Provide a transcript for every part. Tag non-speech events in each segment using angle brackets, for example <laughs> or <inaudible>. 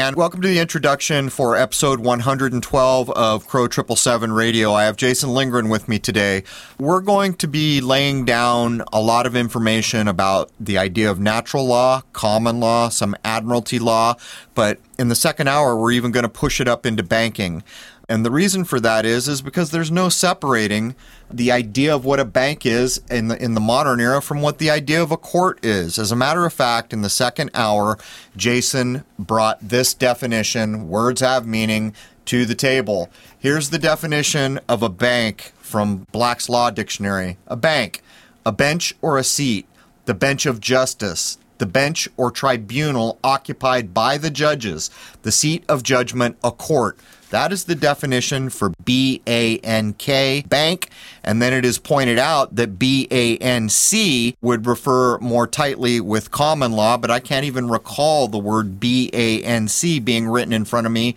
Man. Welcome to the introduction for episode 112 of Crow 777 Radio. I have Jason Lindgren with me today. We're going to be laying down a lot of information about the idea of natural law, common law, some admiralty law, but in the second hour, we're even going to push it up into banking. And the reason for that is is because there's no separating the idea of what a bank is in the in the modern era from what the idea of a court is. As a matter of fact, in the second hour, Jason brought this definition, words have meaning, to the table. Here's the definition of a bank from Black's Law Dictionary. A bank, a bench or a seat, the bench of justice, the bench or tribunal occupied by the judges, the seat of judgment, a court. That is the definition for B A N K, bank. And then it is pointed out that B A N C would refer more tightly with common law, but I can't even recall the word B A N C being written in front of me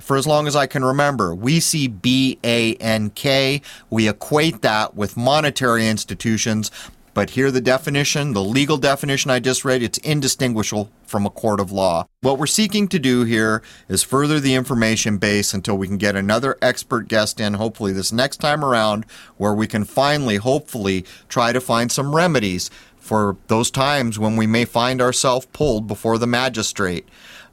for as long as I can remember. We see B A N K. We equate that with monetary institutions, but here, the definition, the legal definition I just read, it's indistinguishable from a court of law. What we're seeking to do here is further the information base until we can get another expert guest in, hopefully this next time around, where we can finally, hopefully, try to find some remedies for those times when we may find ourselves pulled before the magistrate.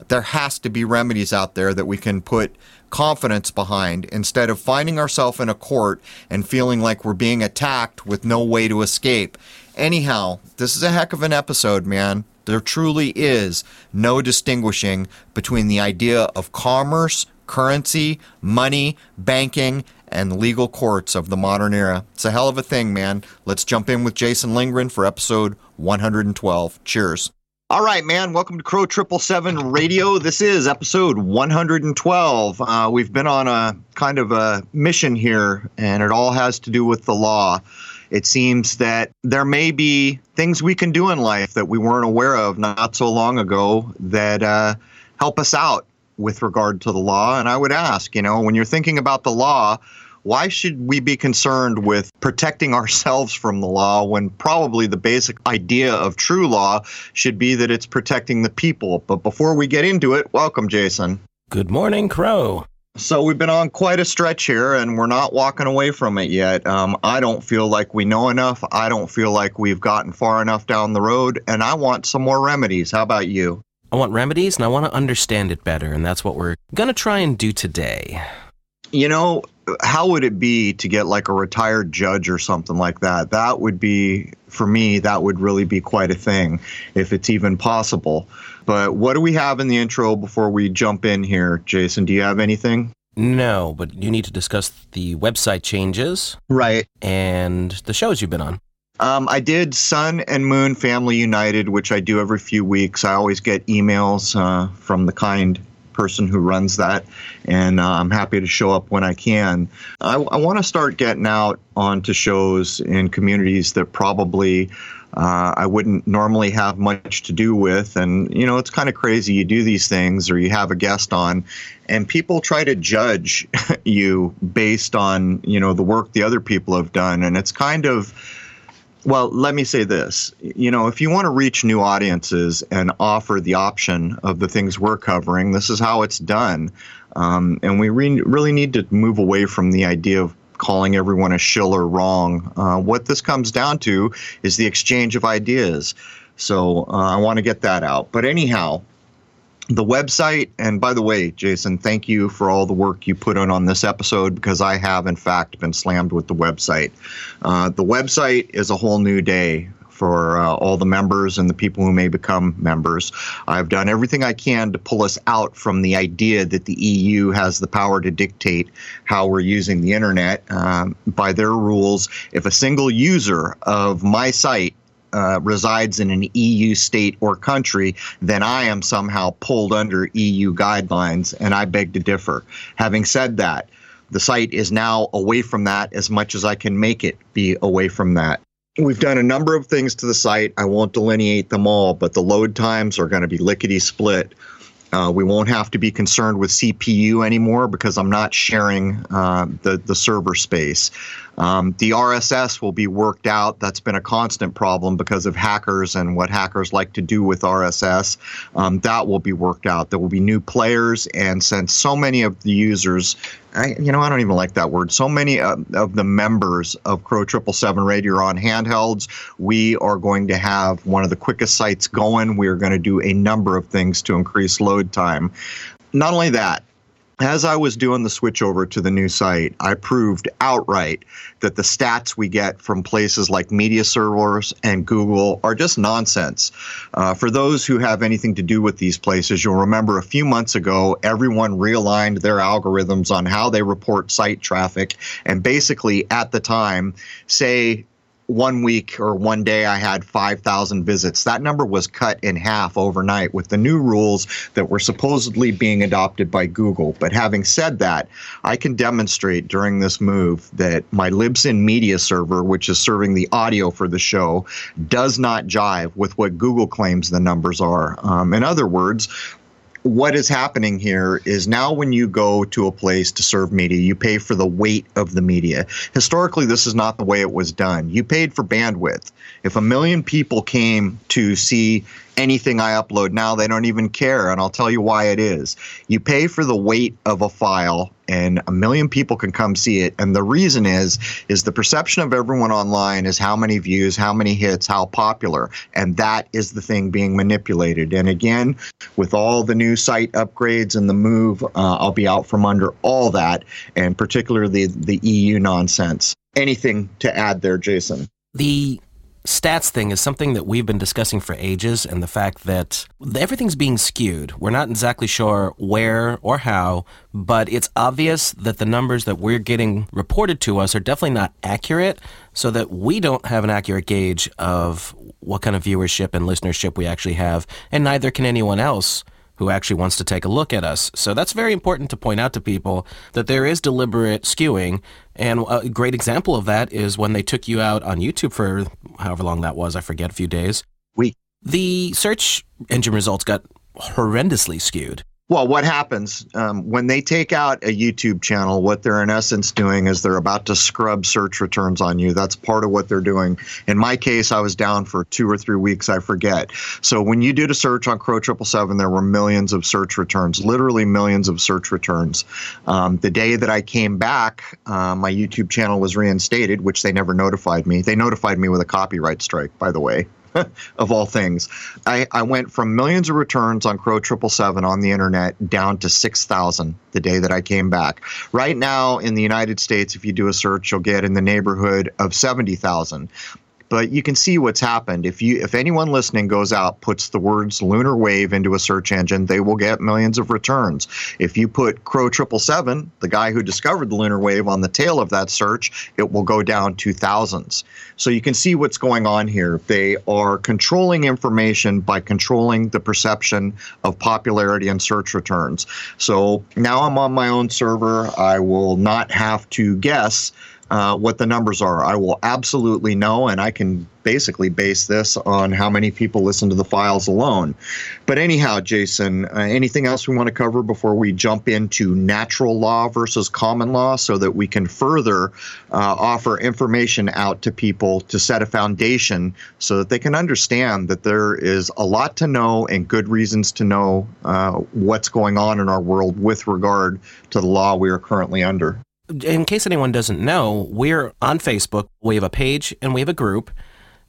There has to be remedies out there that we can put confidence behind instead of finding ourselves in a court and feeling like we're being attacked with no way to escape. Anyhow, this is a heck of an episode, man. There truly is no distinguishing between the idea of commerce, currency, money, banking, and legal courts of the modern era. It's a hell of a thing, man. Let's jump in with Jason Lindgren for episode 112. Cheers. All right, man. Welcome to Crow Triple Seven Radio. This is episode 112. Uh, we've been on a kind of a mission here, and it all has to do with the law. It seems that there may be things we can do in life that we weren't aware of not so long ago that uh, help us out with regard to the law. And I would ask, you know, when you're thinking about the law, why should we be concerned with protecting <laughs> ourselves from the law when probably the basic idea of true law should be that it's protecting the people? But before we get into it, welcome, Jason. Good morning, Crow. So we've been on quite a stretch here, and we're not walking away from it yet. Um, I don't feel like we know enough. I don't feel like we've gotten far enough down the road, and I want some more remedies. How about you? I want remedies, and I want to understand it better, and that's what we're gonna try and do today. You know, how would it be to get like a retired judge or something like that? That would be, for me, that would really be quite a thing if it's even possible. But what do we have in the intro before we jump in here, Jason? Do you have anything? No, but you need to discuss the website changes. Right. And the shows you've been on. Um, I did Sun and Moon Family United, which I do every few weeks. I always get emails uh, from the kind person who runs that, and uh, I'm happy to show up when I can. I, I want to start getting out onto shows in communities that probably uh, I wouldn't normally have much to do with. And, you know, it's kind of crazy. You do these things or you have a guest on, and people try to judge <laughs> you based on, you know, the work the other people have done. And it's kind of, well, let me say this. You know, if you want to reach new audiences and offer the option of the things we're covering, this is how it's done. Um, and we re- really need to move away from the idea of calling everyone a shill or wrong. Uh, what this comes down to is the exchange of ideas. So uh, I want to get that out. But anyhow, the website and by the way jason thank you for all the work you put in on this episode because i have in fact been slammed with the website uh, the website is a whole new day for uh, all the members and the people who may become members. I've done everything I can to pull us out from the idea that the EU has the power to dictate how we're using the internet um, by their rules. If a single user of my site uh, resides in an EU state or country, then I am somehow pulled under EU guidelines, and I beg to differ. Having said that, the site is now away from that as much as I can make it be away from that. We've done a number of things to the site. I won't delineate them all, but the load times are going to be lickety split. Uh, we won't have to be concerned with CPU anymore because I'm not sharing uh, the the server space. Um, the RSS will be worked out. That's been a constant problem because of hackers and what hackers like to do with RSS. Um, that will be worked out. There will be new players, and since so many of the users I, you know, I don't even like that word. So many uh, of the members of Crow Triple Seven Radio are on handhelds. We are going to have one of the quickest sites going. We are going to do a number of things to increase load time. Not only that, as I was doing the switch over to the new site, I proved outright that the stats we get from places like media servers and Google are just nonsense. Uh, for those who have anything to do with these places, you'll remember a few months ago, everyone realigned their algorithms on how they report site traffic. And basically, at the time, say one week or one day I had 5,000 visits. That number was cut in half overnight with the new rules that were supposedly being adopted by Google. But having said that, I can demonstrate during this move that my Libsyn media server, which is serving the audio for the show, does not jive with what Google claims the numbers are. Um, in other words, what is happening here is now when you go to a place to serve media, you pay for the weight of the media. Historically, this is not the way it was done. You paid for bandwidth. If a million people came to see anything I upload now, they don't even care. And I'll tell you why it is. You pay for the weight of a file and a million people can come see it. And the reason is, is the perception of everyone online is how many views, how many hits, how popular. And that is the thing being manipulated. And again, with all the new site upgrades and the move, uh, I'll be out from under all that and particularly the, EU nonsense. Anything to add there, Jason? The stats thing is something that we've been discussing for ages, and the fact that everything's being skewed. We're not exactly sure where or how, but it's obvious that the numbers that we're getting reported to us are definitely not accurate, so that we don't have an accurate gauge of what kind of viewership and listenership we actually have, and neither can anyone else who actually wants to take a look at us. So that's very important to point out to people that there is deliberate skewing. And a great example of that is when they took you out on YouTube for however long that was, I forget, a few days. We the search engine results got horrendously skewed. Well, what happens um, when they take out a YouTube channel? What they're in essence doing is they're about to scrub search returns on you. That's part of what they're doing. In my case, I was down for two or three weeks, I forget. So when you did a search on Crow Triple Seven, there were millions of search returns, literally millions of search returns. Um, the day that I came back, uh, my YouTube channel was reinstated, which they never notified me. They notified me with a copyright strike, by the way. <laughs> of all things. I, I went from millions of returns on Crow 777 on the internet down to 6,000 the day that I came back. Right now in the United States, if you do a search, you'll get in the neighborhood of 70,000 but you can see what's happened. If you if anyone listening goes out puts the words lunar wave into a search engine, they will get millions of returns. If you put Crow triple seven, the guy who discovered the lunar wave, on the tail of that search, it will go down to thousands. So you can see what's going on here. They are controlling information by controlling the perception of popularity and search returns. So now I'm on my own server. I will not have to guess uh, what the numbers are. I will absolutely know, and I can basically base this on how many people listen to the files alone. But anyhow, Jason, uh, anything else we want to cover before we jump into natural law versus common law so that we can further uh, offer information out to people to set a foundation so that they can understand that there is a lot to know and good reasons to know uh, what's going on in our world with regard to the law we are currently under? In case anyone doesn't know, we're on Facebook. We have a page and we have a group,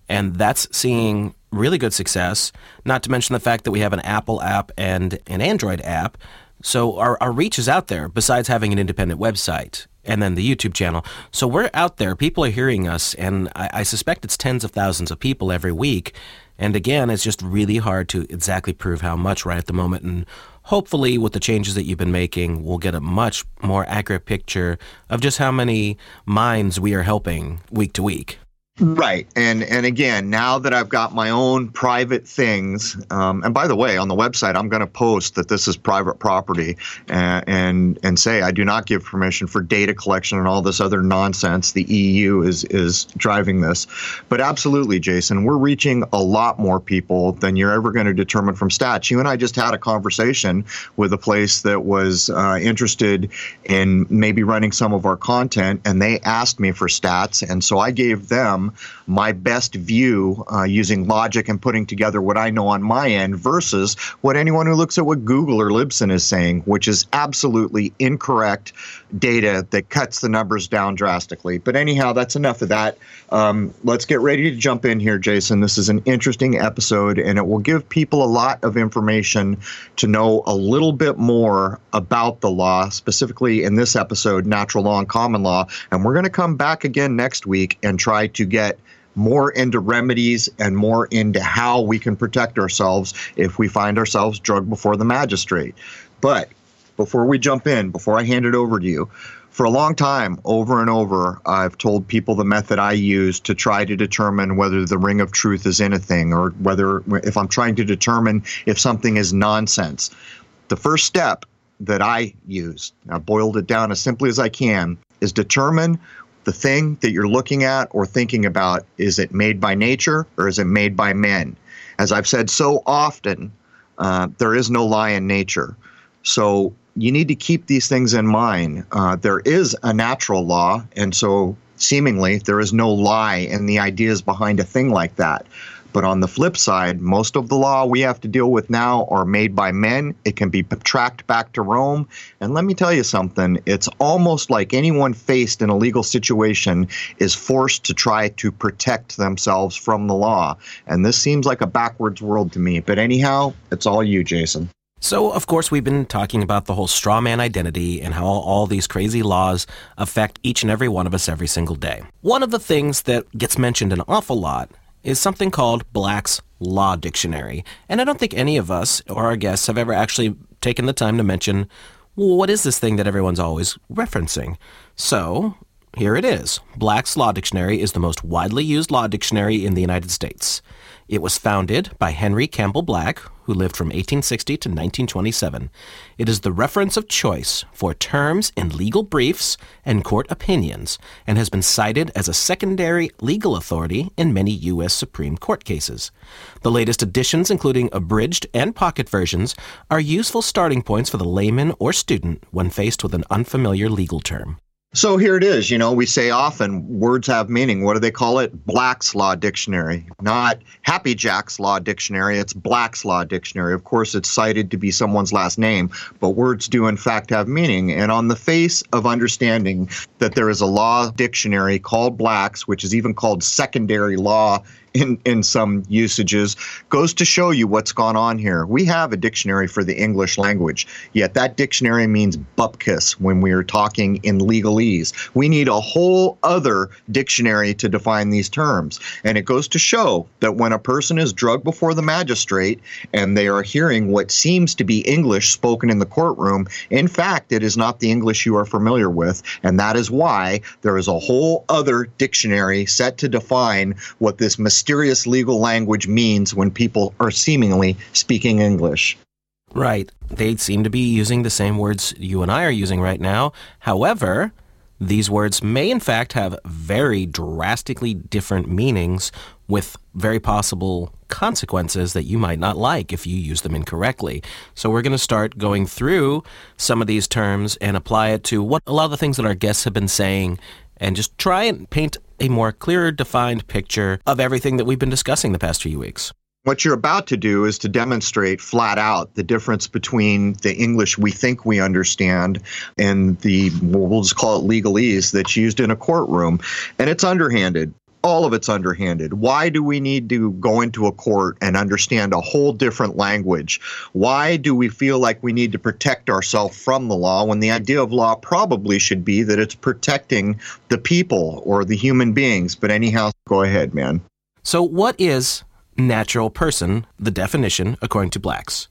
and that's seeing really good success. Not to mention the fact that we have an Apple app and an Android app. So our, our reach is out there besides having an independent website and then the YouTube channel. So we're out there. People are hearing us, and I, I suspect it's tens of thousands of people every week. And again, it's just really hard to exactly prove how much right at the moment. And hopefully, with the changes that you've been making, we'll get a much more accurate picture of just how many minds we are helping week to week. Right, and and again, now that I've got my own private things, um, and by the way, on the website, I'm going to post that this is private property, and, and and say I do not give permission for data collection and all this other nonsense. The EU is is driving this, but absolutely, Jason, we're reaching a lot more people than you're ever going to determine from stats. You and I just had a conversation with a place that was uh, interested in maybe running some of our content, and they asked me for stats, and so I gave them my best view uh, using logic and putting together what I know on my end versus what anyone who looks at what Google or Libsyn is saying, which is absolutely incorrect data that cuts the numbers down drastically. But anyhow, that's enough of that. Um, let's get ready to jump in here, Jason. This is an interesting episode, and it will give people a lot of information to know a little bit more about the law, specifically in this episode, natural law and common law. And we're going to come back again next week and try to get more into remedies and more into how we can protect ourselves if we find ourselves drugged before the magistrate. But before we jump in, before I hand it over to you, for a long time, over and over, I've told people the method I use to try to determine whether the ring of truth is in a thing or whether, if I'm trying to determine if something is nonsense. The first step that I use, I boiled it down as simply as I can, is determine the thing that you're looking at or thinking about is it made by nature or is it made by men? As I've said so often, uh, there is no lie in nature. So you need to keep these things in mind. Uh, there is a natural law, and so seemingly there is no lie in the ideas behind a thing like that. But on the flip side, most of the law we have to deal with now are made by men. It can be tracked back to Rome. And let me tell you something it's almost like anyone faced in a legal situation is forced to try to protect themselves from the law. And this seems like a backwards world to me. But anyhow, it's all you, Jason. So, of course, we've been talking about the whole straw man identity and how all these crazy laws affect each and every one of us every single day. One of the things that gets mentioned an awful lot is something called Black's Law Dictionary. And I don't think any of us or our guests have ever actually taken the time to mention well, what is this thing that everyone's always referencing? So, here it is. Black's Law Dictionary is the most widely used law dictionary in the United States. It was founded by Henry Campbell Black, who lived from 1860 to 1927. It is the reference of choice for terms in legal briefs and court opinions and has been cited as a secondary legal authority in many U.S. Supreme Court cases. The latest editions, including abridged and pocket versions, are useful starting points for the layman or student when faced with an unfamiliar legal term. So here it is. You know, we say often words have meaning. What do they call it? Black's Law Dictionary, not Happy Jack's Law Dictionary. It's Black's Law Dictionary. Of course, it's cited to be someone's last name, but words do in fact have meaning. And on the face of understanding that there is a law dictionary called Black's, which is even called secondary law in, in some usages goes to show you what's gone on here. We have a dictionary for the English language, yet that dictionary means bupkis when we are talking in legalese. We need a whole other dictionary to define these terms. And it goes to show that when a person is drugged before the magistrate and they are hearing what seems to be English spoken in the courtroom, in fact, it is not the English you are familiar with. And that is why there is a whole other dictionary set to define what this mysterious legal language means when people are seemingly speaking English. Right. They seem to be using the same words you and I are using right now. However, these words may in fact have very drastically different meanings with very possible consequences that you might not like if you use them incorrectly. So we're going to start going through some of these terms and apply it to what a lot of the things that our guests have been saying and just try and paint a more clearer defined picture of everything that we've been discussing the past few weeks. What you're about to do is to demonstrate flat out the difference between the English we think we understand and the, we'll just call it legalese that's used in a courtroom. And it's underhanded all of it's underhanded. Why do we need to go into a court and understand a whole different language? Why do we feel like we need to protect ourselves from the law when the idea of law probably should be that it's protecting the people or the human beings? But anyhow, go ahead, man. So, what is natural person, the definition according to blacks?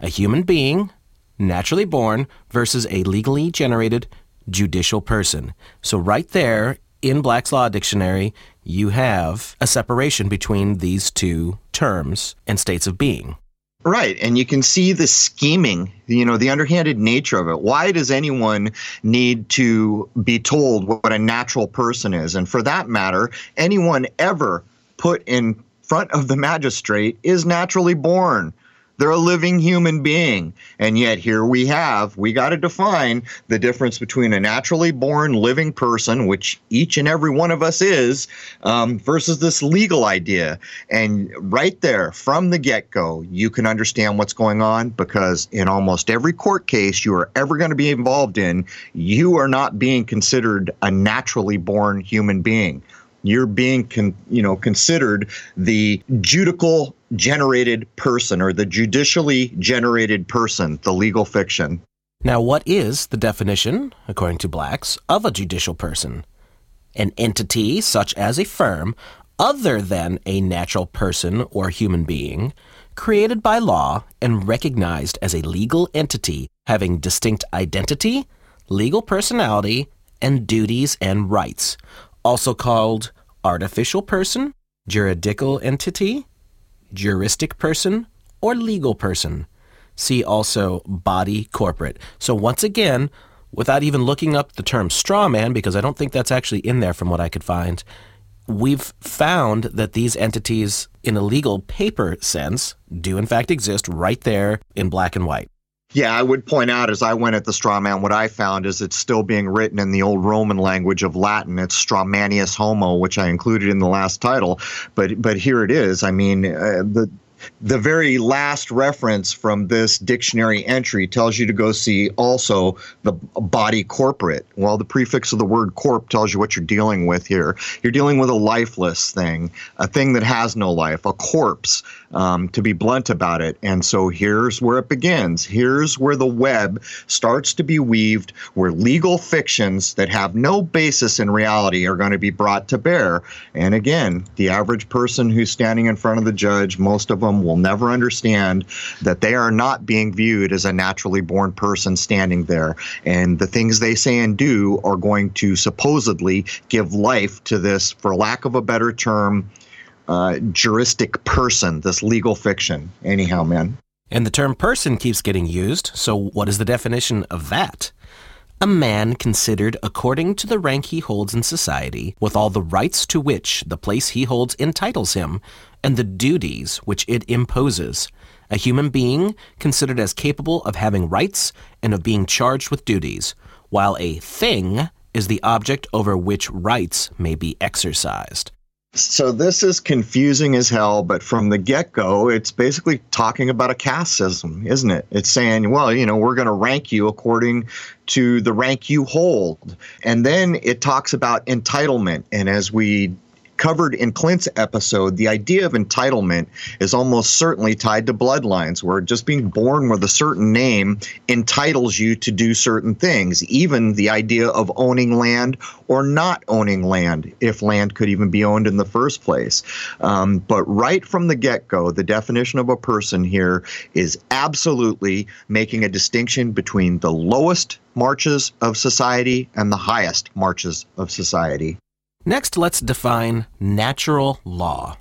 A human being, naturally born, versus a legally generated judicial person. So, right there in Black's Law Dictionary, you have a separation between these two terms and states of being. Right. And you can see the scheming, you know, the underhanded nature of it. Why does anyone need to be told what a natural person is? And for that matter, anyone ever put in front of the magistrate is naturally born. They're a living human being. And yet, here we have, we got to define the difference between a naturally born living person, which each and every one of us is, um, versus this legal idea. And right there, from the get go, you can understand what's going on because in almost every court case you are ever going to be involved in, you are not being considered a naturally born human being you're being con, you know considered the judical generated person or the judicially generated person, the legal fiction. Now, what is the definition, according to Blacks, of a judicial person? An entity such as a firm, other than a natural person or human being, created by law and recognized as a legal entity having distinct identity, legal personality, and duties and rights, also called artificial person, juridical entity, juristic person, or legal person. See also body corporate. So once again, without even looking up the term straw man, because I don't think that's actually in there from what I could find, we've found that these entities, in a legal paper sense, do in fact exist right there in black and white. Yeah, I would point out as I went at the straw man, what I found is it's still being written in the old Roman language of Latin. It's strawmanius homo, which I included in the last title, but but here it is. I mean, uh, the the very last reference from this dictionary entry tells you to go see also the body corporate. Well, the prefix of the word corp tells you what you're dealing with here. You're dealing with a lifeless thing, a thing that has no life, a corpse, um, to be blunt about it. And so here's where it begins. Here's where the web starts to be weaved, where legal fictions that have no basis in reality are going to be brought to bear. And again, the average person who's standing in front of the judge, most of them will never understand that they are not being viewed as a naturally born person standing there. And the things they say and do are going to supposedly give life to this, for lack of a better term, uh, juristic person, this legal fiction. Anyhow, man. And the term person keeps getting used, so what is the definition of that? a man considered according to the rank he holds in society, with all the rights to which the place he holds entitles him, and the duties which it imposes. A human being considered as capable of having rights and of being charged with duties, while a thing is the object over which rights may be exercised. So this is confusing as hell, but from the get-go, it's basically talking about a caste system, isn't it? It's saying, well, you know, we're going to rank you according to the rank you hold. And then it talks about entitlement. And as we covered in Clint's episode, the idea of entitlement is almost certainly tied to bloodlines, where just being born with a certain name entitles you to do certain things, even the idea of owning land or not owning land, if land could even be owned in the first place. Um, but right from the get go, the definition of a person here is absolutely making a distinction between the lowest marches of society and the highest marches of society. Next, let's define natural law.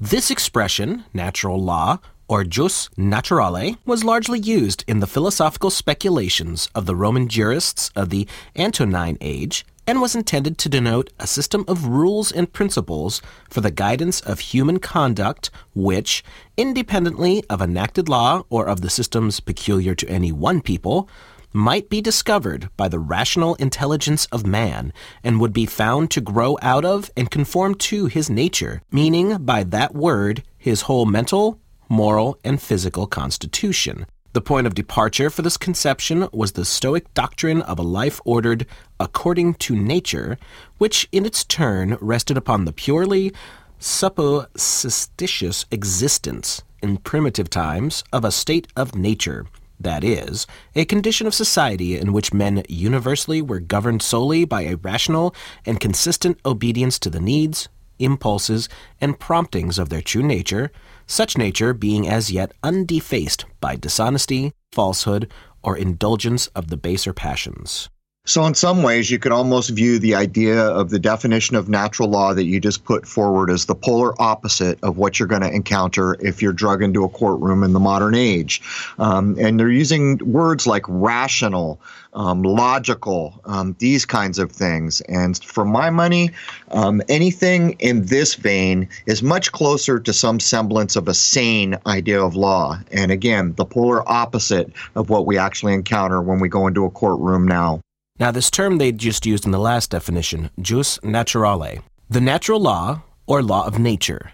This expression, natural law, or jus naturale, was largely used in the philosophical speculations of the Roman jurists of the Antonine Age and was intended to denote a system of rules and principles for the guidance of human conduct which, independently of enacted law or of the systems peculiar to any one people, might be discovered by the rational intelligence of man and would be found to grow out of and conform to his nature, meaning by that word his whole mental, moral, and physical constitution. The point of departure for this conception was the Stoic doctrine of a life ordered according to nature, which in its turn rested upon the purely supposititious existence in primitive times of a state of nature that is, a condition of society in which men universally were governed solely by a rational and consistent obedience to the needs, impulses, and promptings of their true nature, such nature being as yet undefaced by dishonesty, falsehood, or indulgence of the baser passions. So, in some ways, you could almost view the idea of the definition of natural law that you just put forward as the polar opposite of what you're going to encounter if you're drug into a courtroom in the modern age. Um, and they're using words like rational, um, logical, um, these kinds of things. And for my money, um, anything in this vein is much closer to some semblance of a sane idea of law. And again, the polar opposite of what we actually encounter when we go into a courtroom now. Now, this term they just used in the last definition, jus naturale, the natural law or law of nature,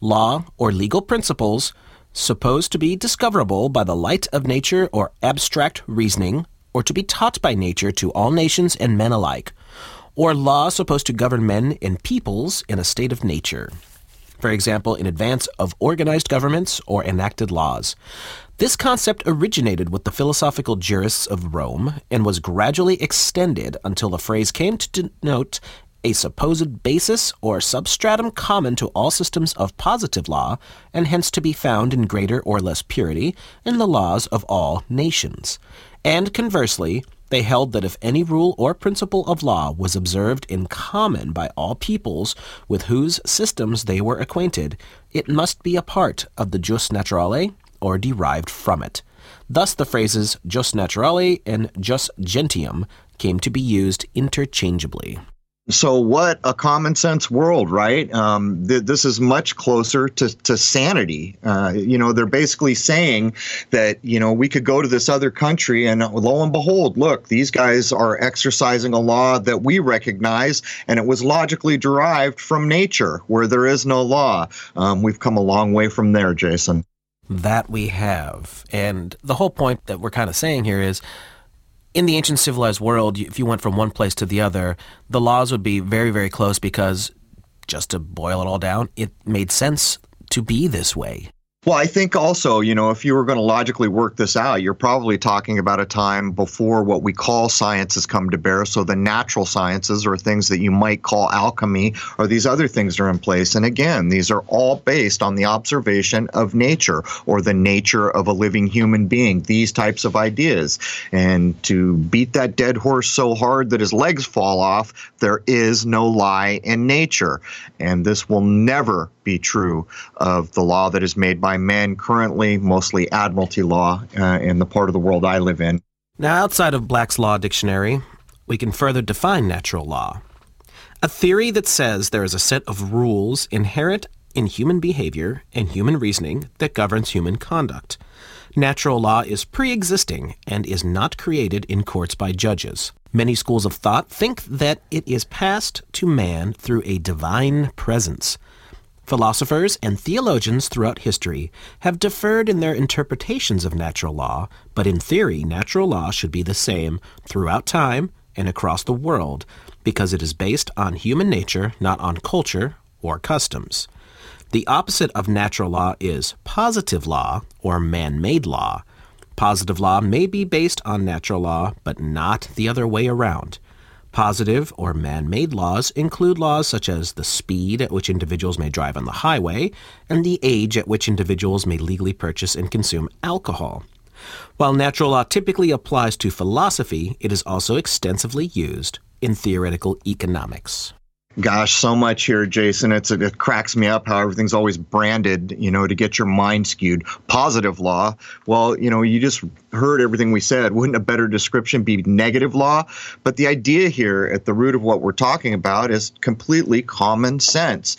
law or legal principles supposed to be discoverable by the light of nature or abstract reasoning, or to be taught by nature to all nations and men alike, or law supposed to govern men and peoples in a state of nature. For example, in advance of organized governments or enacted laws. This concept originated with the philosophical jurists of Rome and was gradually extended until the phrase came to denote a supposed basis or substratum common to all systems of positive law, and hence to be found in greater or less purity in the laws of all nations. And conversely, they held that if any rule or principle of law was observed in common by all peoples with whose systems they were acquainted, it must be a part of the jus naturale or derived from it. Thus, the phrases jus naturale and jus gentium came to be used interchangeably. So, what a common sense world, right? Um, th- this is much closer to, to sanity. Uh, you know, they're basically saying that, you know, we could go to this other country and lo and behold, look, these guys are exercising a law that we recognize and it was logically derived from nature where there is no law. Um, we've come a long way from there, Jason that we have. And the whole point that we're kind of saying here is in the ancient civilized world, if you went from one place to the other, the laws would be very, very close because, just to boil it all down, it made sense to be this way. Well, I think also, you know, if you were going to logically work this out, you're probably talking about a time before what we call science has come to bear. So the natural sciences or things that you might call alchemy or these other things are in place. And again, these are all based on the observation of nature or the nature of a living human being, these types of ideas. And to beat that dead horse so hard that his legs fall off, there is no lie in nature. And this will never be true of the law that is made by men currently, mostly admiralty law uh, in the part of the world I live in. Now, outside of Black's Law Dictionary, we can further define natural law. A theory that says there is a set of rules inherent in human behavior and human reasoning that governs human conduct. Natural law is pre existing and is not created in courts by judges. Many schools of thought think that it is passed to man through a divine presence. Philosophers and theologians throughout history have differed in their interpretations of natural law, but in theory, natural law should be the same throughout time and across the world because it is based on human nature, not on culture or customs. The opposite of natural law is positive law or man made law. Positive law may be based on natural law, but not the other way around. Positive or man made laws include laws such as the speed at which individuals may drive on the highway and the age at which individuals may legally purchase and consume alcohol. While natural law typically applies to philosophy, it is also extensively used in theoretical economics. Gosh, so much here, Jason. It's it cracks me up how everything's always branded, you know, to get your mind skewed. Positive law. Well, you know, you just heard everything we said. Wouldn't a better description be negative law? But the idea here at the root of what we're talking about is completely common sense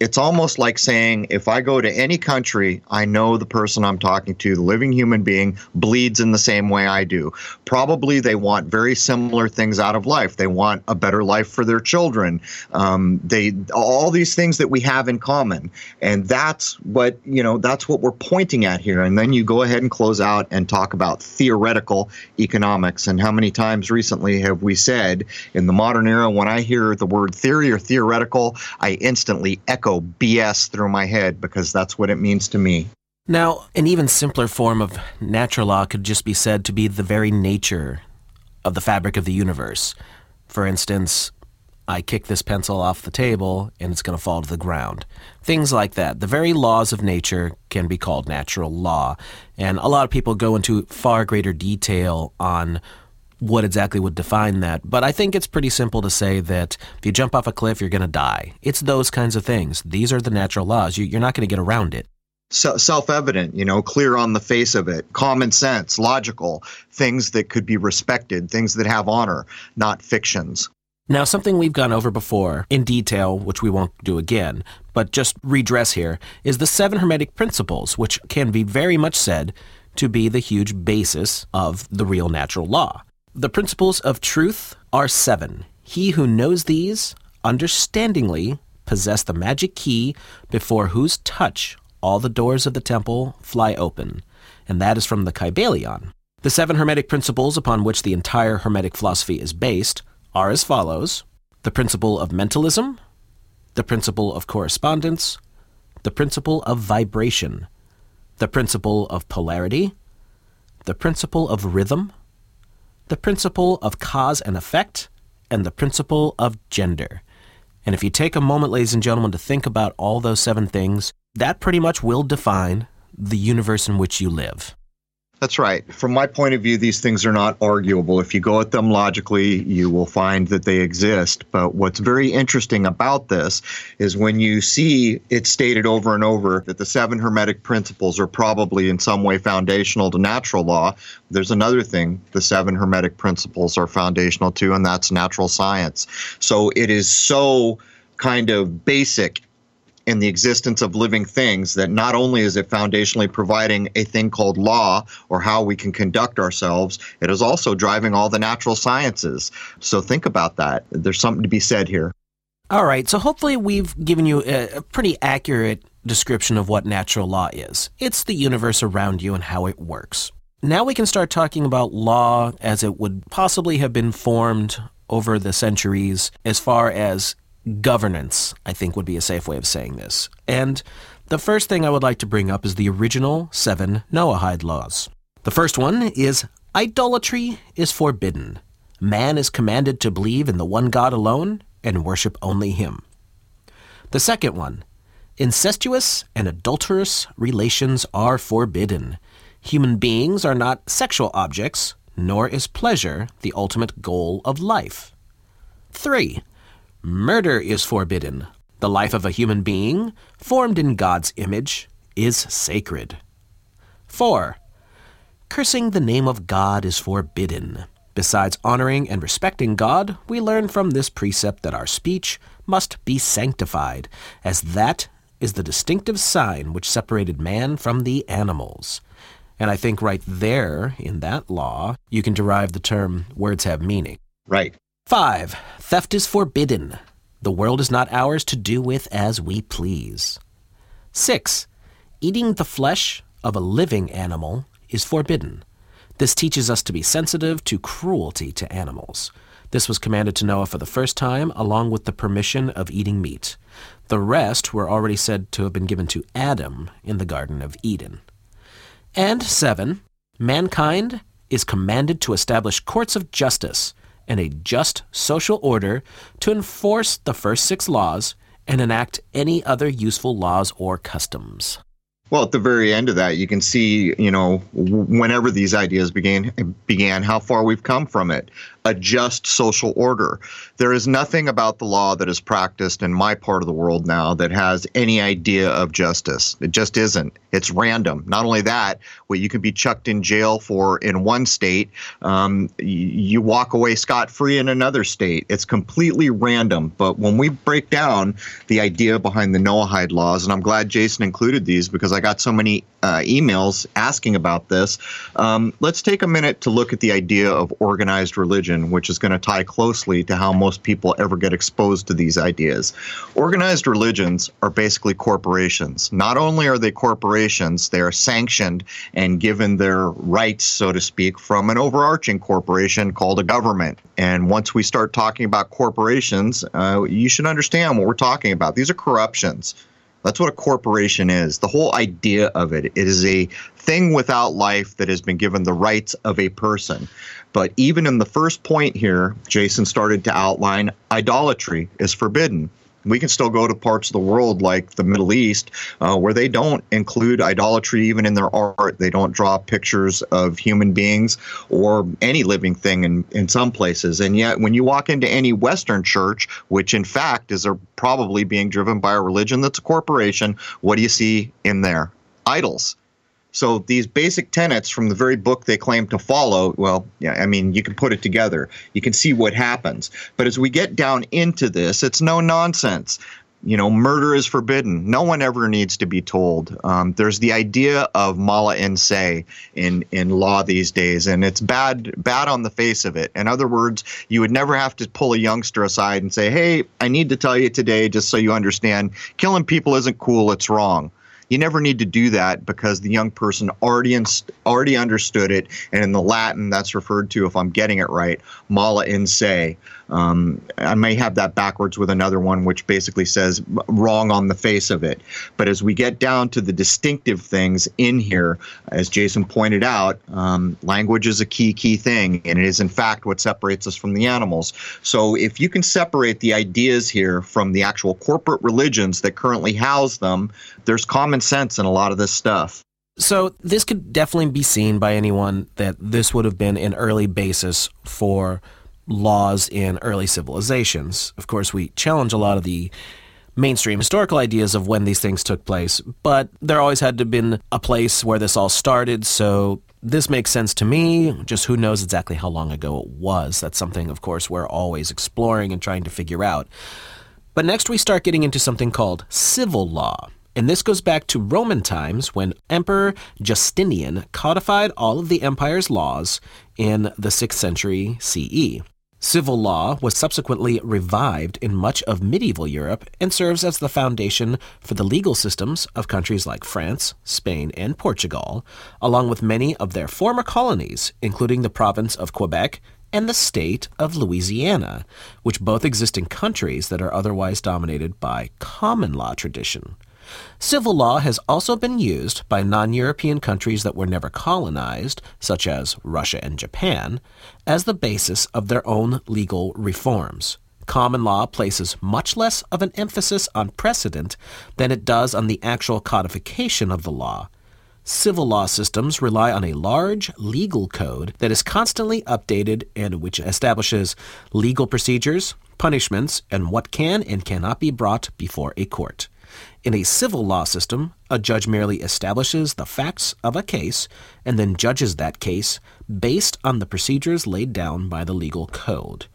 it's almost like saying if I go to any country, I know the person I'm talking to, the living human being, bleeds in the same way I do. Probably they want very similar things out of life. They want a better life for their children. Um, they all these things that we have in common, and that's what you know. That's what we're pointing at here. And then you go ahead and close out and talk about theoretical economics. And how many times recently have we said in the modern era when I hear the word theory or theoretical, I instantly echo echo BS through my head because that's what it means to me. Now, an even simpler form of natural law could just be said to be the very nature of the fabric of the universe. For instance, I kick this pencil off the table and it's going to fall to the ground. Things like that. The very laws of nature can be called natural law. And a lot of people go into far greater detail on what exactly would define that. But I think it's pretty simple to say that if you jump off a cliff, you're going to die. It's those kinds of things. These are the natural laws. You, are not going to get around it. So Self evident, you know, clear on the face of it, common sense, logical, things that could be respected, things that have honor, not fictions. Now, something we've gone over before in detail, which we won't do again, but just redress here, is the seven Hermetic principles, which can be very much said to be the huge basis of the real natural law. The principles of truth are seven. He who knows these, understandingly, possess the magic key before whose touch all the doors of the temple fly open. And that is from the Kybalion. The seven Hermetic principles upon which the entire Hermetic philosophy is based are as follows the principle of mentalism, the principle of correspondence, the principle of vibration, the principle of polarity, the principle of rhythm, the principle of cause and effect, and the principle of gender. And if you take a moment, ladies and gentlemen, to think about all those seven things, that pretty much will define the universe in which you live. That's right. From my point of view, these things are not arguable. If you go at them logically, you will find that they exist. But what's very interesting about this is when you see it stated over and over that the seven Hermetic principles are probably in some way foundational to natural law, there's another thing the seven Hermetic principles are foundational to, and that's natural science. So it is so kind of basic in the existence of living things that not only is it foundationally providing a thing called law or how we can conduct ourselves, it is also driving all the natural sciences. So think about that. There's something to be said here. All right, so hopefully we've given you a, pretty accurate description of what natural law is. It's the universe around you and how it works. Now we can start talking about law as it would possibly have been formed over the centuries as far as governance, I think would be a safe way of saying this. And the first thing I would like to bring up is the original seven Noahide laws. The first one is idolatry is forbidden. Man is commanded to believe in the one God alone and worship only him. The second one, incestuous and adulterous relations are forbidden. Human beings are not sexual objects, nor is pleasure the ultimate goal of life. 3. Murder is forbidden. The life of a human being, formed in God's image, is sacred. 4. Cursing the name of God is forbidden. Besides honoring and respecting God, we learn from this precept that our speech must be sanctified, as that is the distinctive sign which separated man from the animals. And I think right there in that law, you can derive the term words have meaning. Right. 5. Theft is forbidden. The world is not ours to do with as we please. 6. Eating the flesh of a living animal is forbidden. This teaches us to be sensitive to cruelty to animals. This was commanded to Noah for the first time, along with the permission of eating meat. The rest were already said to have been given to Adam in the Garden of Eden. And 7. Mankind is commanded to establish courts of justice and a just social order to enforce the first six laws and enact any other useful laws or customs. Well, at the very end of that, you can see, you know, whenever these ideas began, began, how far we've come from it a just social order. There is nothing about the law that is practiced in my part of the world now that has any idea of justice. It just isn't. It's random. Not only that, what you can be chucked in jail for in one state, um, you walk away scot free in another state. It's completely random. But when we break down the idea behind the Noahide laws, and I'm glad Jason included these because I got so many uh, emails asking about this, um, let's take a minute to look at the idea of organized religion religion, which is going to tie closely to how most people ever get exposed to these ideas. Organized religions are basically corporations. Not only are they corporations, they are sanctioned and given their rights, so to speak, from an overarching corporation called a government. And once we start talking about corporations, uh, you should understand what we're talking about. These are corruptions. That's what a corporation is. The whole idea of it, it is a thing without life that has been given the rights of a person. But even in the first point here, Jason started to outline idolatry is forbidden. We can still go to parts of the world like the Middle East uh, where they don't include idolatry even in their art. They don't draw pictures of human beings or any living thing in, in some places. And yet, when you walk into any Western church, which in fact is a, probably being driven by a religion that's a corporation, what do you see in there? Idols. So these basic tenets from the very book they claim to follow, well, yeah, I mean, you can put it together. You can see what happens. But as we get down into this, it's no nonsense. You know, murder is forbidden. No one ever needs to be told. Um, there's the idea of mala in se in in law these days, and it's bad bad on the face of it. In other words, you would never have to pull a youngster aside and say, "Hey, I need to tell you today, just so you understand, killing people isn't cool. It's wrong." You never need to do that because the young person already already understood it, and in the Latin, that's referred to, if I'm getting it right, mala in se. Um, I may have that backwards with another one, which basically says wrong on the face of it. But as we get down to the distinctive things in here, as Jason pointed out, um, language is a key, key thing, and it is in fact what separates us from the animals. So if you can separate the ideas here from the actual corporate religions that currently house them, there's common sense in a lot of this stuff. So this could definitely be seen by anyone that this would have been an early basis for laws in early civilizations. Of course, we challenge a lot of the mainstream historical ideas of when these things took place, but there always had to have been a place where this all started, so this makes sense to me. Just who knows exactly how long ago it was. That's something, of course, we're always exploring and trying to figure out. But next we start getting into something called civil law. And this goes back to Roman times when Emperor Justinian codified all of the empire's laws in the 6th century CE. Civil law was subsequently revived in much of medieval Europe and serves as the foundation for the legal systems of countries like France, Spain, and Portugal, along with many of their former colonies, including the province of Quebec and the state of Louisiana, which both exist in countries that are otherwise dominated by common law tradition. Civil law has also been used by non European countries that were never colonized, such as Russia and Japan, as the basis of their own legal reforms. Common law places much less of an emphasis on precedent than it does on the actual codification of the law. Civil law systems rely on a large legal code that is constantly updated and which establishes legal procedures, punishments, and what can and cannot be brought before a court. In a civil law system, a judge merely establishes the facts of a case and then judges that case based on the procedures laid down by the legal code.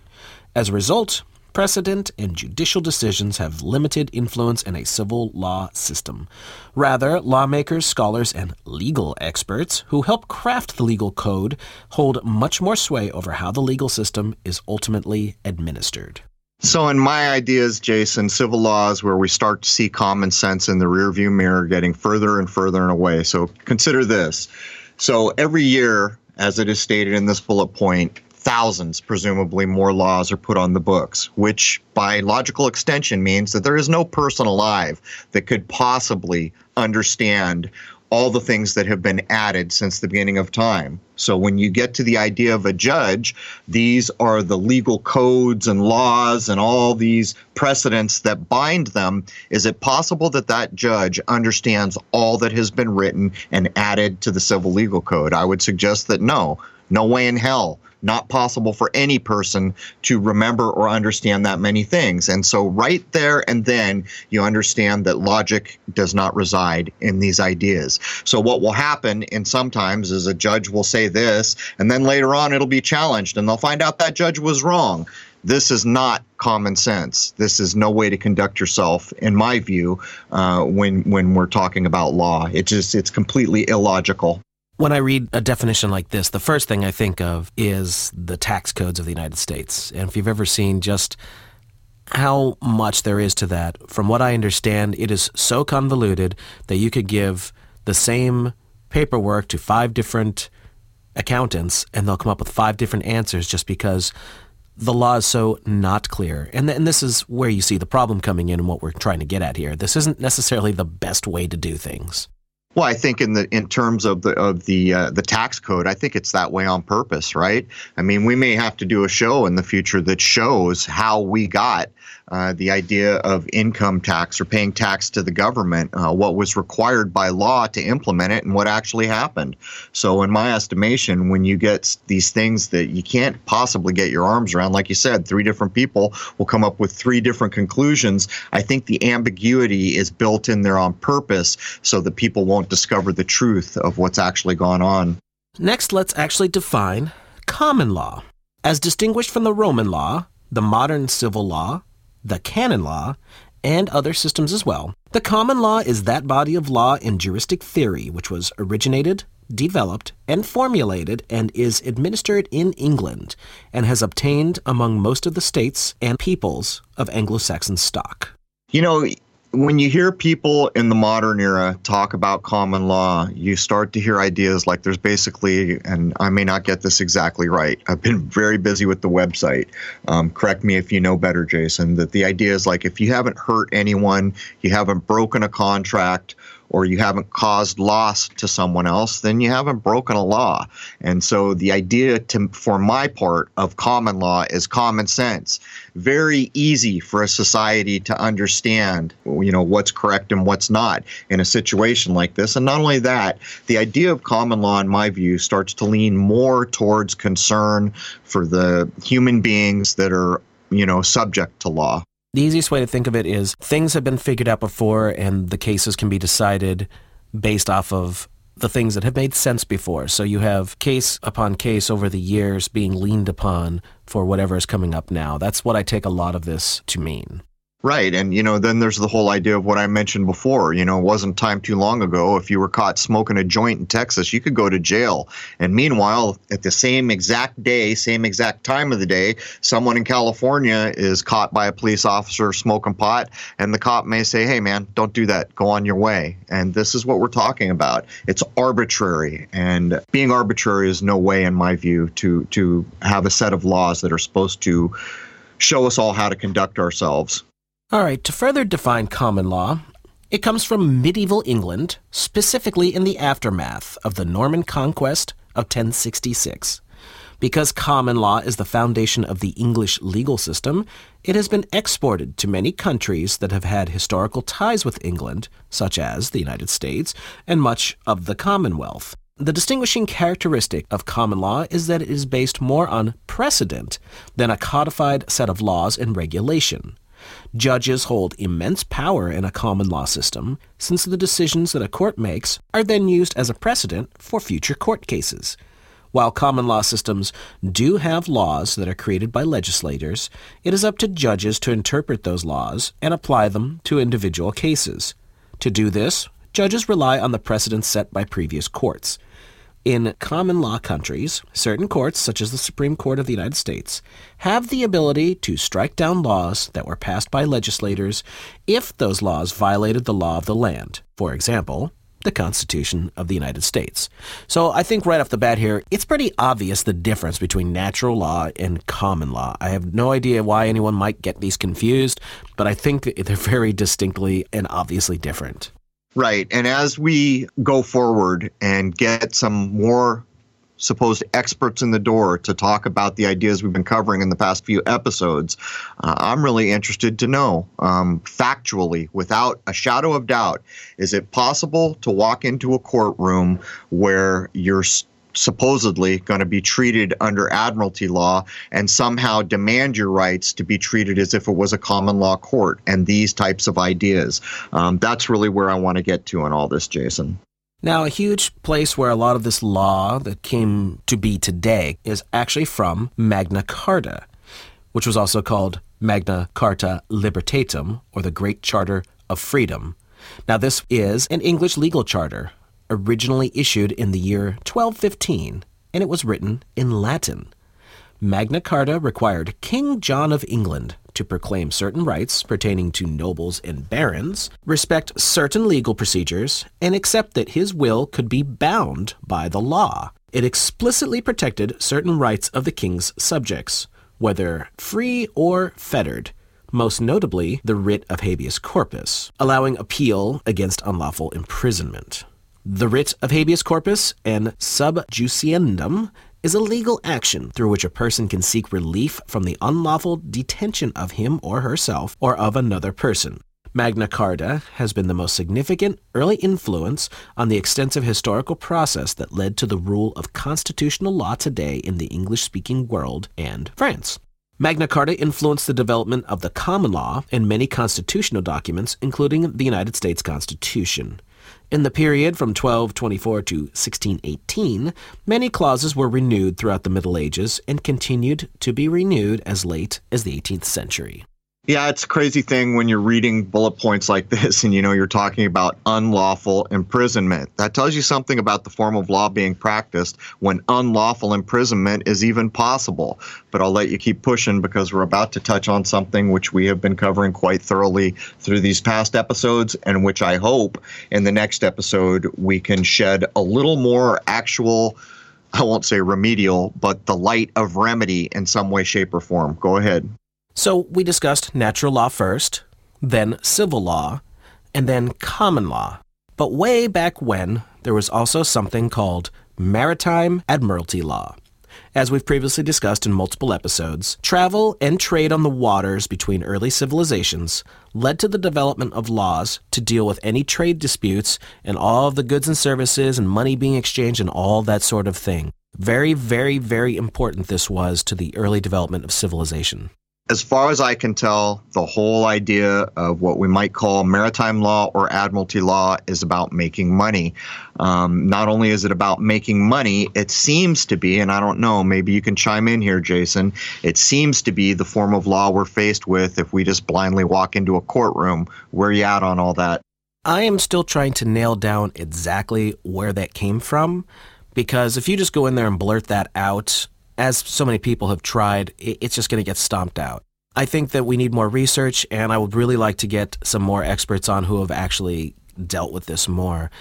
As a result, precedent and judicial decisions have limited influence in a civil law system. Rather, lawmakers, scholars, and legal experts who help craft the legal code hold much more sway over how the legal system is ultimately administered. So, in my ideas, Jason, civil law is where we start to see common sense in the rearview mirror getting further and further away. So, consider this. So, every year, as it is stated in this bullet point, thousands, presumably more laws are put on the books, which by logical extension means that there is no person alive that could possibly understand all the things that have been added since the beginning of time. So when you get to the idea of a judge, these are the legal codes and laws and all these precedents that bind them. Is it possible that that judge understands all that has been written and added to the civil legal code? I would suggest that no, no way in hell not possible for any person to remember or understand that many things. And so, right there and then, you understand that logic does not reside in these ideas. So, what will happen, and sometimes, is a judge will say this, and then later on it'll be challenged, and they'll find out that judge was wrong. This is not common sense. This is no way to conduct yourself, in my view, uh, when when we're talking about law. It just it's completely illogical. When I read a definition like this, the first thing I think of is the tax codes of the United States. And if you've ever seen just how much there is to that, from what I understand, it is so convoluted that you could give the same paperwork to five different accountants and they'll come up with five different answers just because the law is so not clear. And, th- and this is where you see the problem coming in and what we're trying to get at here. This isn't necessarily the best way to do things. Well, I think in the in terms of the of the uh, the tax code, I think it's that way on purpose, right? I mean, we may have to do a show in the future that shows how we got uh, the idea of income tax or paying tax to the government, uh, what was required by law to implement it, and what actually happened. So, in my estimation, when you get these things that you can't possibly get your arms around, like you said, three different people will come up with three different conclusions. I think the ambiguity is built in there on purpose so that people won't discover the truth of what's actually gone on. Next, let's actually define common law. As distinguished from the Roman law, the modern civil law, the canon law, and other systems as well. The common law is that body of law in juristic theory which was originated, developed, and formulated and is administered in England and has obtained among most of the states and peoples of Anglo Saxon stock. You know, when you hear people in the modern era talk about common law, you start to hear ideas like there's basically, and I may not get this exactly right. I've been very busy with the website. Um, correct me if you know better, Jason. That the idea is like if you haven't hurt anyone, you haven't broken a contract, or you haven't caused loss to someone else, then you haven't broken a law. And so the idea to, for my part of common law is common sense. Very easy for a society to understand, you know, what's correct and what's not in a situation like this. And not only that, the idea of common law, in my view, starts to lean more towards concern for the human beings that are, you know, subject to law. The easiest way to think of it is things have been figured out before, and the cases can be decided based off of the things that have made sense before. So you have case upon case over the years being leaned upon for whatever is coming up now. That's what I take a lot of this to mean. Right. And, you know, then there's the whole idea of what I mentioned before. You know, it wasn't time too long ago. If you were caught smoking a joint in Texas, you could go to jail. And meanwhile, at the same exact day, same exact time of the day, someone in California is caught by a police officer smoking pot. And the cop may say, hey, man, don't do that. Go on your way. And this is what we're talking about. It's arbitrary. And being arbitrary is no way, in my view, to, to have a set of laws that are supposed to show us all how to conduct ourselves. All right, to further define common law, it comes from medieval England, specifically in the aftermath of the Norman conquest of 1066. Because common law is the foundation of the English legal system, it has been exported to many countries that have had historical ties with England, such as the United States and much of the Commonwealth. The distinguishing characteristic of common law is that it is based more on precedent than a codified set of laws and regulation. Judges hold immense power in a common law system, since the decisions that a court makes are then used as a precedent for future court cases. While common law systems do have laws that are created by legislators, it is up to judges to interpret those laws and apply them to individual cases. To do this, judges rely on the precedents set by previous courts. In common law countries, certain courts, such as the Supreme Court of the United States, have the ability to strike down laws that were passed by legislators if those laws violated the law of the land. For example, the Constitution of the United States. So I think right off the bat here, it's pretty obvious the difference between natural law and common law. I have no idea why anyone might get these confused, but I think they're very distinctly and obviously different. Right. And as we go forward and get some more supposed experts in the door to talk about the ideas we've been covering in the past few episodes, uh, I'm really interested to know um, factually, without a shadow of doubt, is it possible to walk into a courtroom where you're supposedly going to be treated under admiralty law and somehow demand your rights to be treated as if it was a common law court and these types of ideas. Um, that's really where I want to get to in all this, Jason. Now, a huge place where a lot of this law that came to be today is actually from Magna Carta, which was also called Magna Carta Libertatum, or the Great Charter of Freedom. Now, this is an English legal charter originally issued in the year 1215, and it was written in Latin. Magna Carta required King John of England to proclaim certain rights pertaining to nobles and barons, respect certain legal procedures, and accept that his will could be bound by the law. It explicitly protected certain rights of the king's subjects, whether free or fettered, most notably the writ of habeas corpus, allowing appeal against unlawful imprisonment. The writ of habeas corpus and sub judiciendum is a legal action through which a person can seek relief from the unlawful detention of him or herself or of another person. Magna Carta has been the most significant early influence on the extensive historical process that led to the rule of constitutional law today in the English speaking world and France. Magna Carta influenced the development of the common law and many constitutional documents, including the United States Constitution. In the period from 1224 to 1618, many clauses were renewed throughout the Middle Ages and continued to be renewed as late as the 18th century. Yeah, it's a crazy thing when you're reading bullet points like this and you know you're talking about unlawful imprisonment. That tells you something about the form of law being practiced when unlawful imprisonment is even possible. But I'll let you keep pushing because we're about to touch on something which we have been covering quite thoroughly through these past episodes and which I hope in the next episode we can shed a little more actual I won't say remedial, but the light of remedy in some way, shape, or form. Go ahead. So we discussed natural law first, then civil law, and then common law. But way back when, there was also something called maritime admiralty law. As we've previously discussed in multiple episodes, travel and trade on the waters between early civilizations led to the development of laws to deal with any trade disputes and all of the goods and services and money being exchanged and all that sort of thing. Very, very, very important this was to the early development of civilization as far as I can tell, the whole idea of what we might call maritime law or admiralty law is about making money. Um, not only is it about making money, it seems to be, and I don't know, maybe you can chime in here, Jason. It seems to be the form of law we're faced with if we just blindly walk into a courtroom. Where you at on all that? I am still trying to nail down exactly where that came from because if you just go in there and blurt that out, as so many people have tried, it's just going to get stomped out. I think that we need more research, and I would really like to get some more experts on who have actually dealt with this more.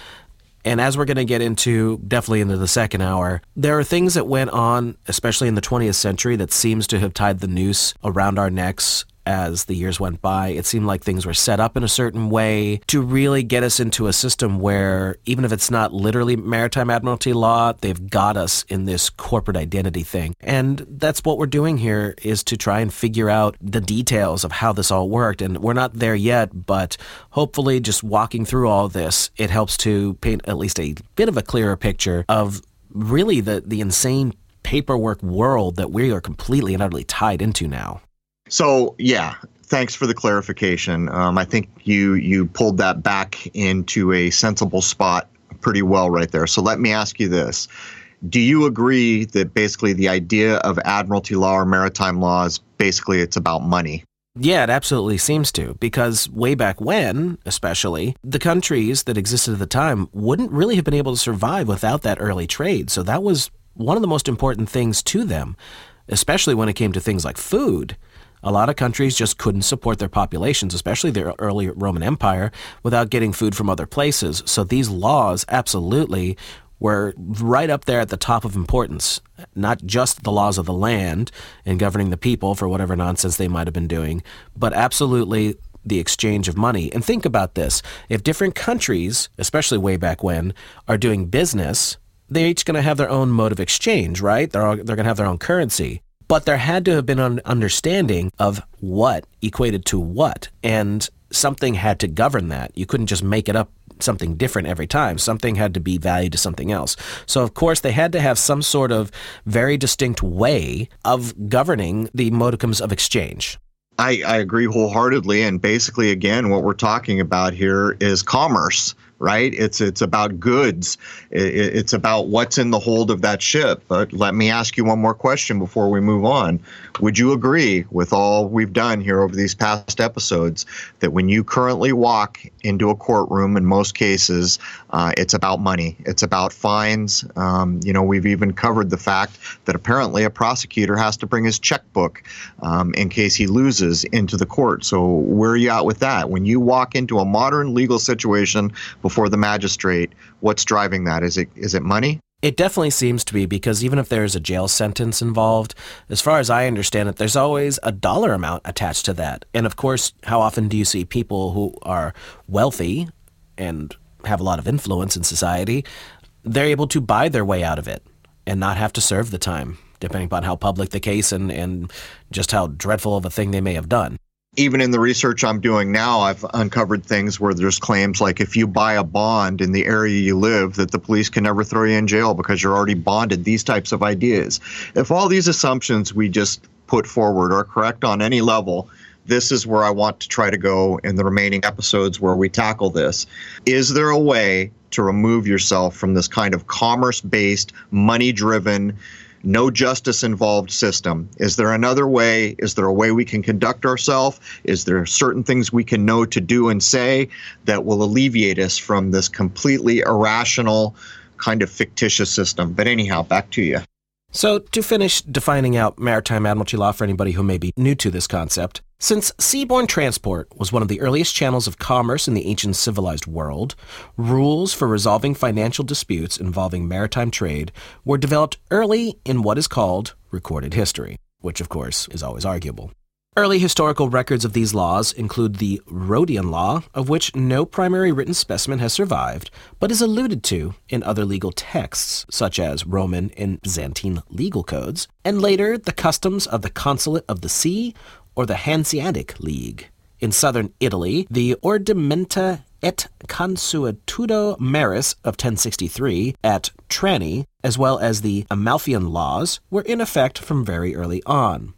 And as we're going to get into, definitely into the second hour, there are things that went on, especially in the 20th century, that seems to have tied the noose around our necks as the years went by. It seemed like things were set up in a certain way to really get us into a system where, even if it's not literally maritime admiralty law, they've got us in this corporate identity thing. And that's what we're doing here is to try and figure out the details of how this all worked. And we're not there yet, but hopefully just walking through all this, it helps to paint at least a bit of a clearer picture of really the, the insane paperwork world that we are completely and utterly tied into now. So yeah, thanks for the clarification. Um, I think you you pulled that back into a sensible spot pretty well right there. So let me ask you this: Do you agree that basically the idea of admiralty law or maritime law is basically it's about money? Yeah, it absolutely seems to, because way back when, especially, the countries that existed at the time wouldn't really have been able to survive without that early trade. So that was one of the most important things to them, especially when it came to things like food. A lot of countries just couldn't support their populations, especially the early Roman Empire, without getting food from other places. So these laws absolutely were right up there at the top of importance. Not just the laws of the land and governing the people for whatever nonsense they might have been doing, but absolutely the exchange of money. And think about this if different countries, especially way back when, are doing business, they're each going to have their own mode of exchange, right? They're, all, they're going to have their own currency. But there had to have been an understanding of what equated to what, and something had to govern that. You couldn't just make it up something different every time. Something had to be valued to something else. So, of course, they had to have some sort of very distinct way of governing the modicums of exchange. I, I agree wholeheartedly. And basically, again, what we're talking about here is commerce right? It's it's about goods. it's about what's in the hold of that ship. But let me ask you one more question before we move on. Would you agree with all we've done here over these past episodes that when you currently walk into a courtroom, in most cases, uh, it's about money. It's about fines. Um, you know, we've even covered the fact that apparently a prosecutor has to bring his checkbook um, in case he loses into the court. So where are you at with that? When you walk into a modern legal situation before the magistrate. What's driving that? Is it is it money? It definitely seems to be because even if there's a jail sentence involved, as far as I understand it, there's always a dollar amount attached to that. And of course, how often do you see people who are wealthy and have a lot of influence in society, they're able to buy their way out of it and not have to serve the time, depending upon how public the case and, and just how dreadful of a thing they may have done even in the research I'm doing now, I've uncovered things where there's claims like if you buy a bond in the area you live, that the police can never throw you in jail because you're already bonded. These types of ideas. If all these assumptions we just put forward are correct on any level, this is where I want to try to go in the remaining episodes where we tackle this. Is there a way to remove yourself from this kind of commerce based, money driven, no justice involved system. Is there another way? Is there a way we can conduct ourselves? Is there certain things we can know to do and say that will alleviate us from this completely irrational, kind of fictitious system? But anyhow, back to you. So, to finish defining out maritime admiralty law for anybody who may be new to this concept, since seaborne transport was one of the earliest channels of commerce in the ancient civilized world, rules for resolving financial disputes involving maritime trade were developed early in what is called recorded history, which of course is always arguable. Early historical records of these laws include the Rhodian Law, of which no primary written specimen has survived, but is alluded to in other legal texts, such as Roman and Byzantine legal codes, and later the customs of the Consulate of the Sea or the Hanseatic League. In southern Italy, the Ordinamenta et Consuetudo Maris of 1063 at Trani, as well as the Amalfian laws, were in effect from very early on.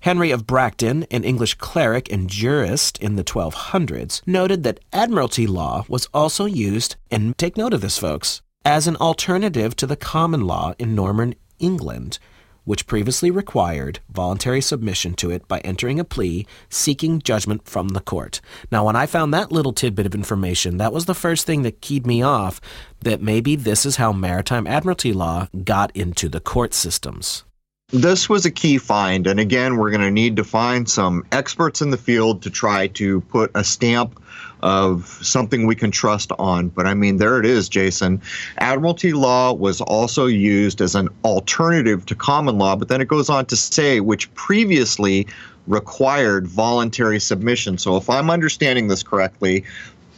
Henry of Bracton, an English cleric and jurist in the 1200s, noted that admiralty law was also used, and take note of this, folks, as an alternative to the common law in Norman England, which previously required voluntary submission to it by entering a plea seeking judgment from the court. Now, when I found that little tidbit of information, that was the first thing that keyed me off that maybe this is how maritime admiralty law got into the court systems this was a key find. And again, we're going to need to find some experts in the field to try to put a stamp of something we can trust on. But I mean, there it is, Jason. Admiralty law was also used as an alternative to common law, but then it goes on to say, which previously required voluntary submission. So if I'm understanding this correctly,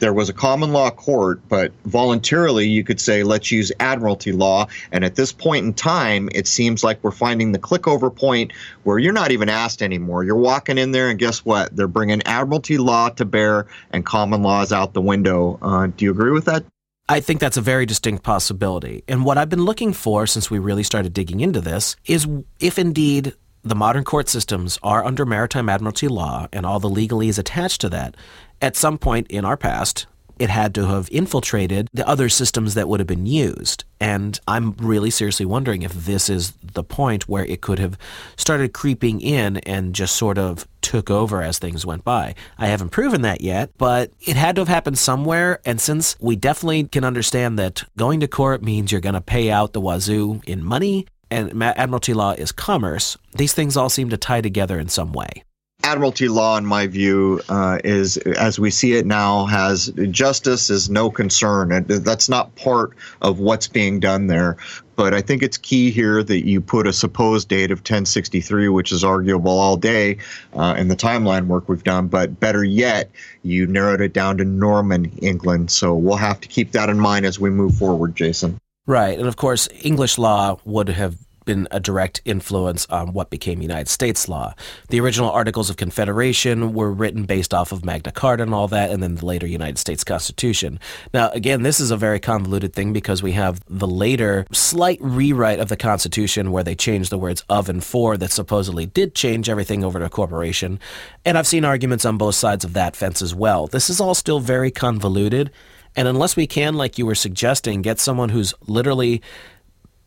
there was a common law court, but voluntarily you could say, let's use admiralty law. And at this point in time, it seems like we're finding the click over point where you're not even asked anymore. You're walking in there, and guess what? They're bringing admiralty law to bear, and common law is out the window. Uh, do you agree with that? I think that's a very distinct possibility. And what I've been looking for since we really started digging into this is if indeed the modern court systems are under maritime admiralty law and all the legalese attached to that, at some point in our past, it had to have infiltrated the other systems that would have been used. And I'm really seriously wondering if this is the point where it could have started creeping in and just sort of took over as things went by. I haven't proven that yet, but it had to have happened somewhere. And since we definitely can understand that going to court means you're going to pay out the wazoo in money, and admiralty law is commerce, these things all seem to tie together in some way. Admiralty law, in my view, uh, is as we see it now, has justice is no concern. And that's not part of what's being done there. But I think it's key here that you put a supposed date of 1063, which is arguable all day uh, in the timeline work we've done. But better yet, you narrowed it down to Norman England. So we'll have to keep that in mind as we move forward, Jason. Right. And of course, English law would have been a direct influence on what became United States law. The original Articles of Confederation were written based off of Magna Carta and all that, and then the later United States Constitution. Now, again, this is a very convoluted thing because we have the later slight rewrite of the Constitution where they changed the words of and for that supposedly did change everything over to corporation. And I've seen arguments on both sides of that fence as well. This is all still very convoluted. And unless we can, like you were suggesting, get someone who's literally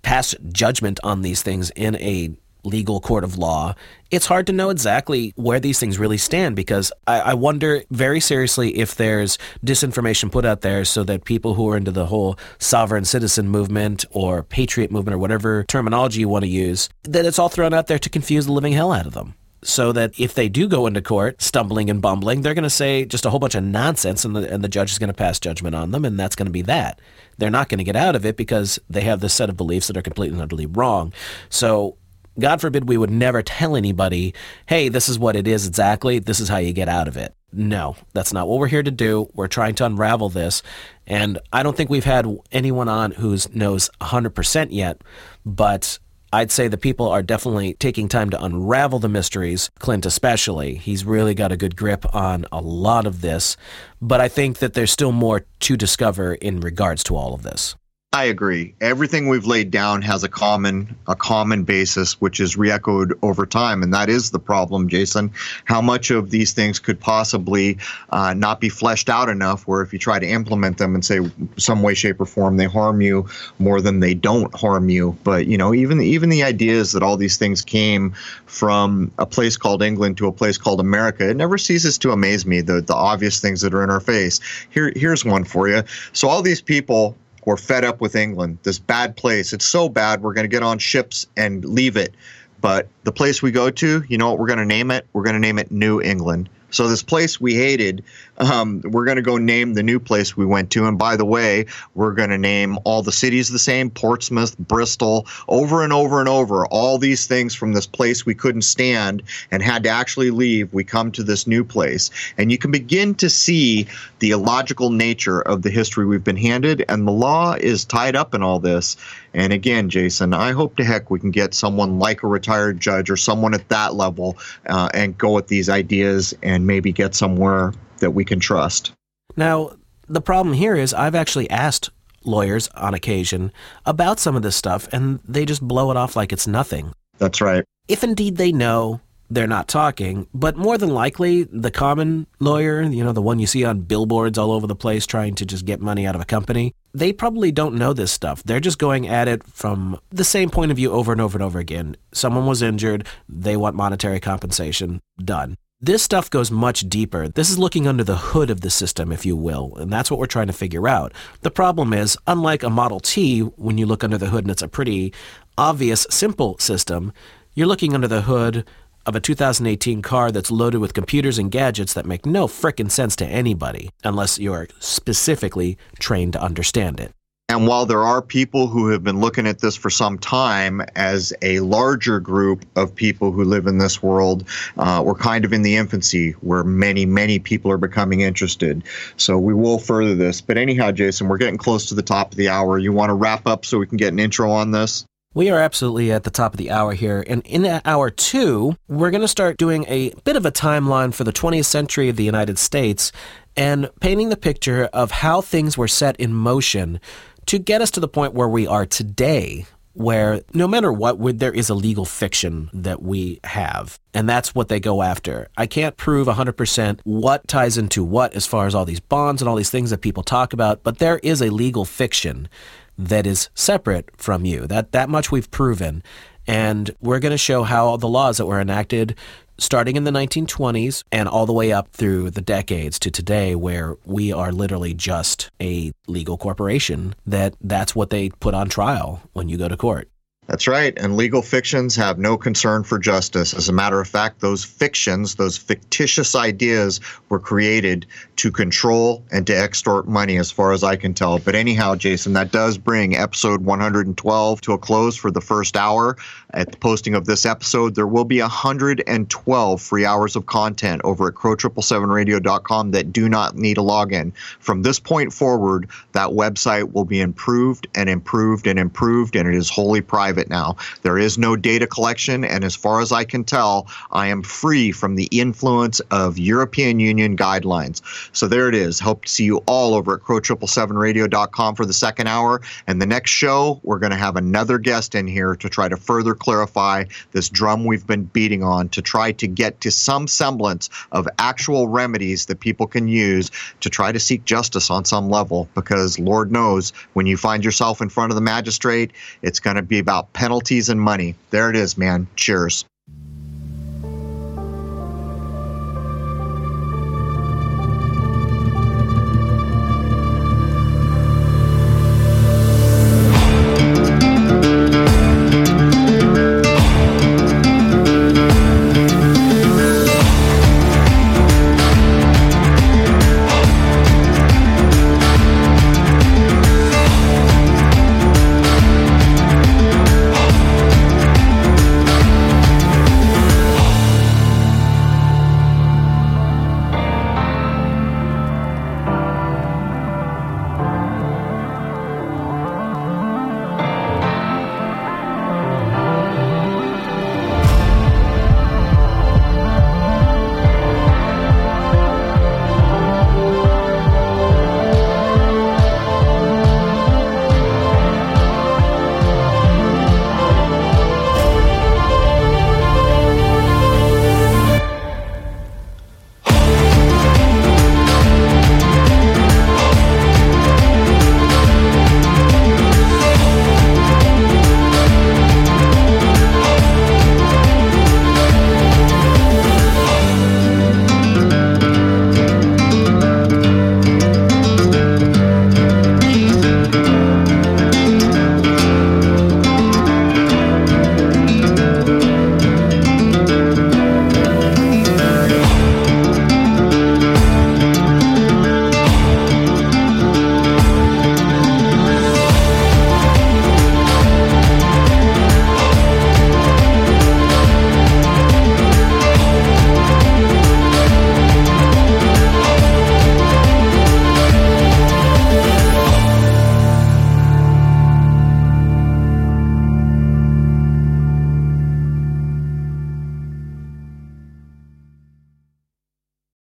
passed judgment on these things in a legal court of law, it's hard to know exactly where these things really stand because I, I, wonder very seriously if there's disinformation put out there so that people who are into the whole sovereign citizen movement or patriot movement or whatever terminology you want to use, that it's all thrown out there to confuse the living hell out of them so that if they do go into court stumbling and bumbling, they're going to say just a whole bunch of nonsense and the, and the judge is going to pass judgment on them, and that's going to be that. They're not going to get out of it because they have this set of beliefs that are completely and utterly wrong. So, God forbid we would never tell anybody, hey, this is what it is exactly, this is how you get out of it. no, that's not what we're here to do. We're trying to unravel this. And I don't think we've had anyone on who knows 100% yet, but I'd say the people are definitely taking time to unravel the mysteries, Clint especially. He's really got a good grip on a lot of this, but I think that there's still more to discover in regards to all of this. I agree. Everything we've laid down has a common a common basis, which is re-echoed over time, and that is the problem, Jason. How much of these things could possibly uh, not be fleshed out enough, where if you try to implement them and say some way, shape, or form, they harm you more than they don't harm you. But you know, even even the ideas that all these things came from a place called England to a place called America, it never ceases to amaze me. The the obvious things that are in our face. Here here's one for you. So all these people we're fed up with England, this bad place. It's so bad, we're going to get on ships and leave it. But the place we go to, you know what we're going to name it? We're going to name it New England. So this place we hated, um, we're going to go name the new place we went to. And by the way, we're going to name all the cities the same: Portsmouth, Bristol, over and over and over. All these things from this place we couldn't stand and had to actually leave. We come to this new place, and you can begin to see the illogical nature of the history we've been handed, and the law is tied up in all this. And again, Jason, I hope to heck we can get someone like a retired judge or someone at that level uh, and go at these ideas and maybe get somewhere that we can trust. Now, the problem here is I've actually asked lawyers on occasion about some of this stuff, and they just blow it off like it's nothing. That's right. If indeed they know, they're not talking, but more than likely, the common lawyer, you know, the one you see on billboards all over the place trying to just get money out of a company, they probably don't know this stuff. They're just going at it from the same point of view over and over and over again. Someone was injured, they want monetary compensation, done. This stuff goes much deeper. This is looking under the hood of the system, if you will, and that's what we're trying to figure out. The problem is, unlike a Model T, when you look under the hood and it's a pretty obvious, simple system, you're looking under the hood of a 2018 car that's loaded with computers and gadgets that make no frickin' sense to anybody unless you're specifically trained to understand it. And while there are people who have been looking at this for some time as a larger group of people who live in this world, uh, we're kind of in the infancy where many, many people are becoming interested. So we will further this. But anyhow, Jason, we're getting close to the top of the hour. You want to wrap up so we can get an intro on this? We are absolutely at the top of the hour here. And in hour two, we're going to start doing a bit of a timeline for the 20th century of the United States and painting the picture of how things were set in motion to get us to the point where we are today, where no matter what, there is a legal fiction that we have. And that's what they go after. I can't prove 100% what ties into what as far as all these bonds and all these things that people talk about, but there is a legal fiction that is separate from you. That that much we've proven. And we're going to show how the laws that were enacted starting in the 1920s and all the way up through the decades to today where we are literally just a legal corporation that that's what they put on trial when you go to court. That's right. And legal fictions have no concern for justice. As a matter of fact, those fictions, those fictitious ideas were created to control and to extort money, as far as I can tell. But anyhow, Jason, that does bring episode 112 to a close for the first hour. At the posting of this episode, there will be 112 free hours of content over at crow777radio.com that do not need a login. From this point forward, that website will be improved and improved and improved, and it is wholly private private now. There is no data collection, and as far as I can tell, I am free from the influence of European Union guidelines. So there it is. Hope to see you all over at crow777radio.com for the second hour. And the next show, we're going to have another guest in here to try to further clarify this drum we've been beating on to try to get to some semblance of actual remedies that people can use to try to seek justice on some level. Because Lord knows, when you find yourself in front of the magistrate, it's going to be about penalties and money. There it is, man. Cheers.